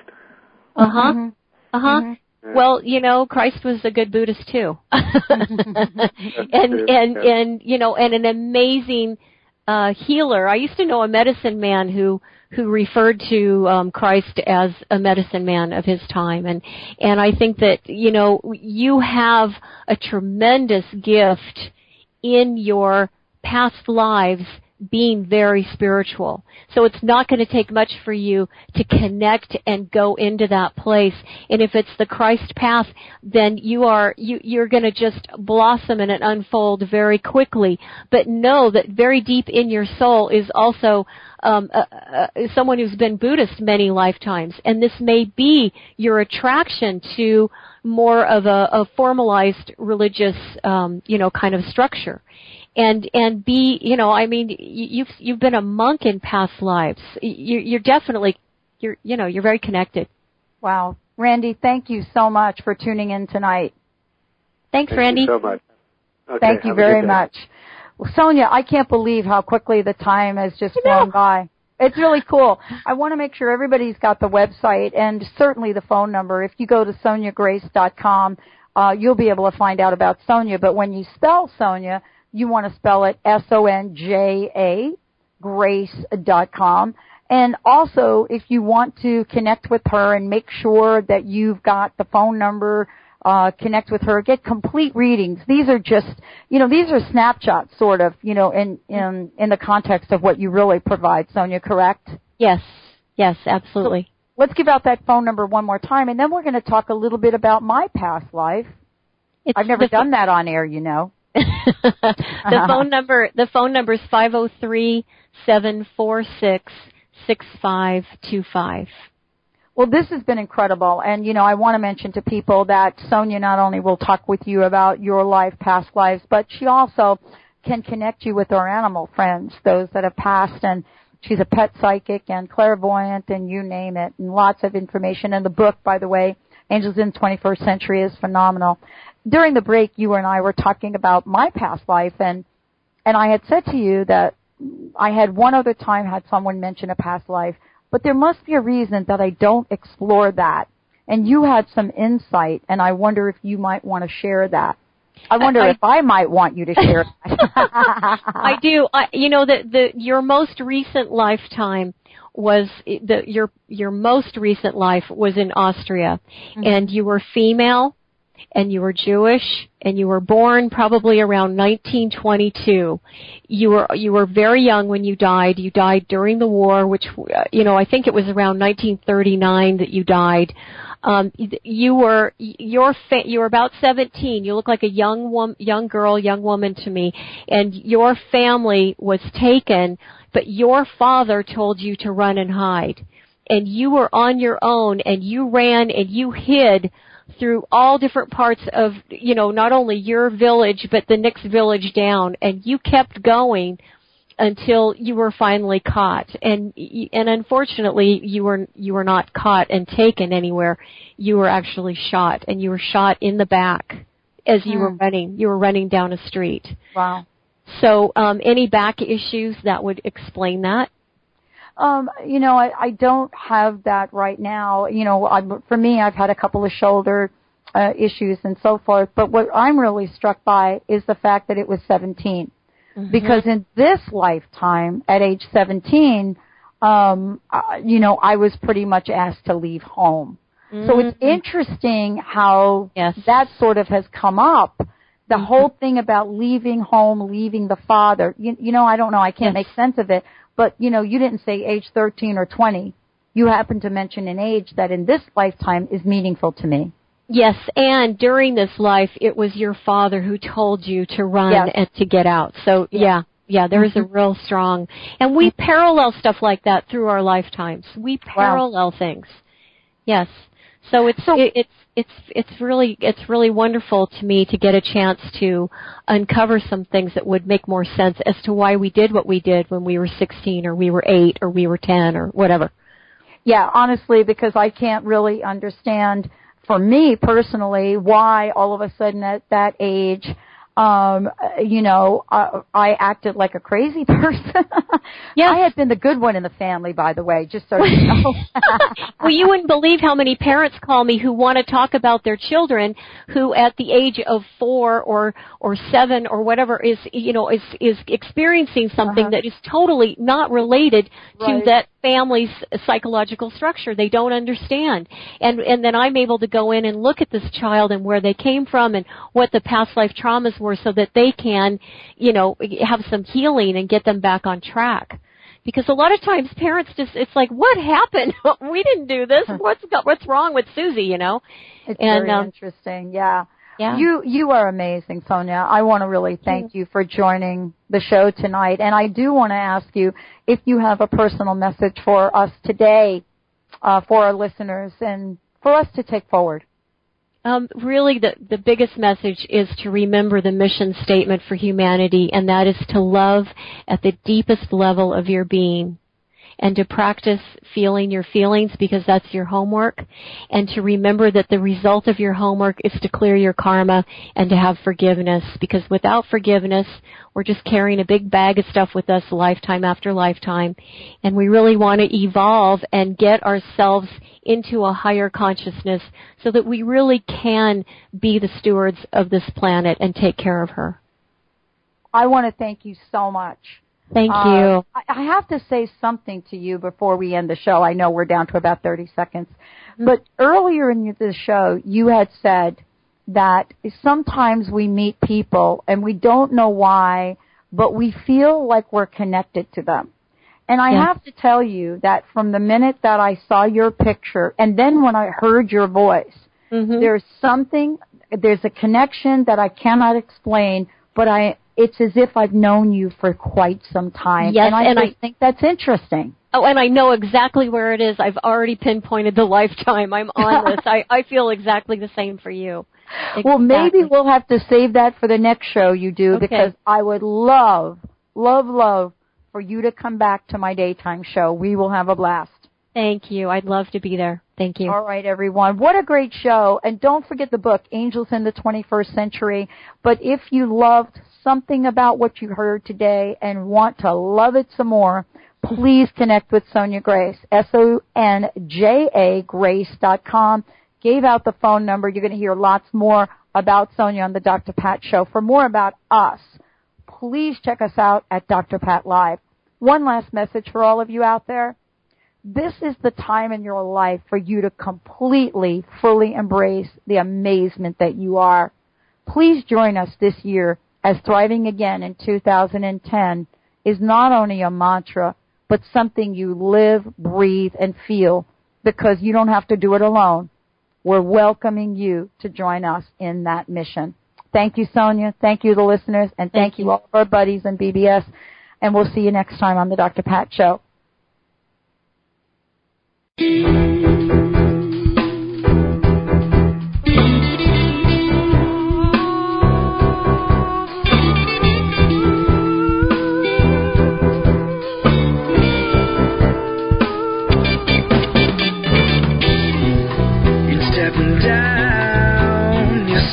Uh huh. Mhm. Uh huh. Mhm. Well, you know, Christ was a good Buddhist too, (laughs) (laughs) and and and you know, and an amazing uh healer. I used to know a medicine man who who referred to um Christ as a medicine man of his time, and and I think that you know you have a tremendous gift in your past lives being very spiritual. So it's not going to take much for you to connect and go into that place. And if it's the Christ path, then you are, you, you're going to just blossom and it unfold very quickly. But know that very deep in your soul is also um, uh, uh, someone who's been Buddhist many lifetimes, and this may be your attraction to more of a, a formalized religious, um, you know, kind of structure and and be you know I mean you've you've been a monk in past lives. You, you're definitely you're you know you're very connected. Wow. Randy, thank you so much for tuning in tonight. Thanks, Thank Randy. you so much. Okay, Thank you have a good very much. Well, Sonja, I can't believe how quickly the time has just I flown by. It's really cool. I want to make sure everybody's got the website and certainly the phone number. If you go to sonjagrace.com, uh, you'll be able to find out about Sonja. But when you spell Sonja, you want to spell it S-O-N-J-A, grace.com. And also, if you want to connect with her and make sure that you've got the phone number, uh, connect with her, get complete readings. These are just, you know, these are snapshots, sort of, you know, in in in the context of what you really provide. Sonja, correct? Yes, yes, absolutely. Let's give out that phone number one more time, and then we're going to talk a little bit about my past life. It's I've never done that on air, you know. (laughs) the phone number the phone number is five zero three seven four six six five two five. Well, this has been incredible, and you know, I want to mention to people that Sonja not only will talk with you about your life, past lives, but she also can connect you with our animal friends, those that have passed, and she's a pet psychic and clairvoyant and you name it. And lots of information. And the book, by the way, Angels in the 21st Century is phenomenal. During the break, you and I were talking about my past life. And, and I had said to you that I had one other time had someone mention a past life, but there must be a reason that I don't explore that. And you had some insight and I wonder if you might want to share that. I wonder I, if I might want you to share. (laughs) I do. I, you know, the the your most recent lifetime was the your your most recent life was in Austria, mm-hmm. and you were female, and you were Jewish, and you were born probably around 1922. You were you were very young when you died. You died during the war, which you know I think it was around 1939 that you died um, you were your fa- you were about 17. You look like a young wom- young girl, young woman to me, and your family was taken, but your father told you to run and hide, and you were on your own, and you ran and you hid through all different parts of you know not only your village but the next village down, and you kept going until you were finally caught. And and unfortunately you were you were not caught and taken anywhere. You were actually shot and you were shot in the back as you were hmm. running. You were running down a street. Wow. So um any back issues that would explain that um you know i i don't have that right now you know I, for me i've had a couple of shoulder uh, issues and so forth but what i'm really struck by is the fact that it was 17 Mm-hmm. Because in this lifetime, at age 17, um, uh, you know, I was pretty much asked to leave home. Mm-hmm. So it's mm-hmm. interesting how yes. that sort of has come up. The mm-hmm. whole thing about leaving home, leaving the father. You, you know, I don't know. I can't yes. make sense of it. But you know, you didn't say age 13 or 20. You happened to mention an age that in this lifetime is meaningful to me. Yes, and during this life, it was your father who told you to run yes. and to get out. So yeah, yeah, yeah there is a mm-hmm. real strong, and we mm-hmm. parallel stuff like that through our lifetimes. We parallel wow. things. Yes. So it's so, it, it's it's it's really it's really wonderful to me to get a chance to uncover some things that would make more sense as to why we did what we did when we were 16 or we were 8 or we were 10 or whatever. Yeah, honestly because I can't really understand for me personally why all of a sudden at that age um you know uh, i acted like a crazy (laughs) person yeah i had been the good one in the family by the way just so you know (laughs) well you wouldn't believe how many parents call me who want to talk about their children who at the age of 4 or or 7 or whatever is you know is is experiencing something uh-huh. that is totally not related right. to that family's psychological structure. They don't understand. And, and then I'm able to go in and look at this child and where they came from and what the past life traumas were so that they can, you know, have some healing and get them back on track. Because a lot of times parents just, it's like, what happened? (laughs) we didn't do this. (laughs) What's, what's wrong with Susie, you know? It's and, very um, interesting. Yeah. Yeah. You you are amazing, Sonja. I want to really thank you for joining the show tonight, and I do want to ask you if you have a personal message for us today, uh, for our listeners, and for us to take forward. Um, really, the the biggest message is to remember the mission statement for humanity, and that is to love at the deepest level of your being and to practice feeling your feelings because that's your homework and to remember that the result of your homework is to clear your karma and to have forgiveness because without forgiveness we're just carrying a big bag of stuff with us lifetime after lifetime and we really want to evolve and get ourselves into a higher consciousness so that we really can be the stewards of this planet and take care of her. I want to thank you so much Thank uh, you. I, I have to say something to you before we end the show. I know we're down to about 30 seconds. Mm-hmm. But earlier in the show, you had said that sometimes we meet people and we don't know why, but we feel like we're connected to them. And I yes. have to tell you that from the minute that I saw your picture and then when I heard your voice, mm-hmm. there's something, there's a connection that I cannot explain, but I it's as if I've known you for quite some time. Yes, and I, and I think that's interesting. Oh, and I know exactly where it is. I've already pinpointed the (laughs) lifetime I'm on this. (laughs) I, I feel exactly the same for you. Exactly. Well, maybe we'll have to save that for the next show you do okay. because I would love, love, love for you to come back to my daytime show. We will have a blast. Thank you. I'd love to be there. Thank you. All right, everyone. What a great show. And don't forget the book, Angels in the 21st Century. But if you loved something about what you heard today and want to love it some more, please connect with Sonja Grace, S-O-N-J-A Grace.com. Gave out the phone number. You're going to hear lots more about Sonja on the Dr. Pat Show. For more about us, please check us out at Dr. Pat Live. One last message for all of you out there. This is the time in your life for you to completely, fully embrace the amazement that you are. Please join us this year as Thriving Again in 2010 is not only a mantra, but something you live, breathe, and feel because you don't have to do it alone. We're welcoming you to join us in that mission. Thank you, Sonja. Thank you, the listeners, and thank, thank you all of our buddies in BBS. And we'll see you next time on the Dr. Pat Show.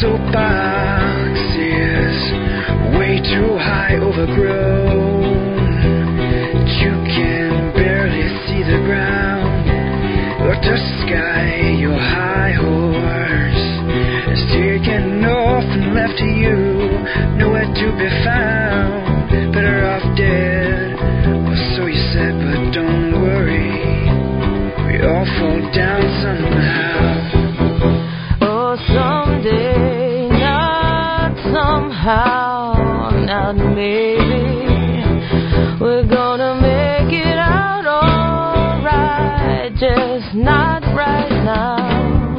pencil boxes, way too high overgrown. You can barely see the ground or the sky. Your high horse is taken off and left to you, nowhere to be not right now.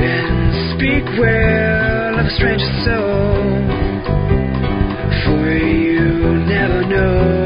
And speak well of a stranger's soul, for you never know.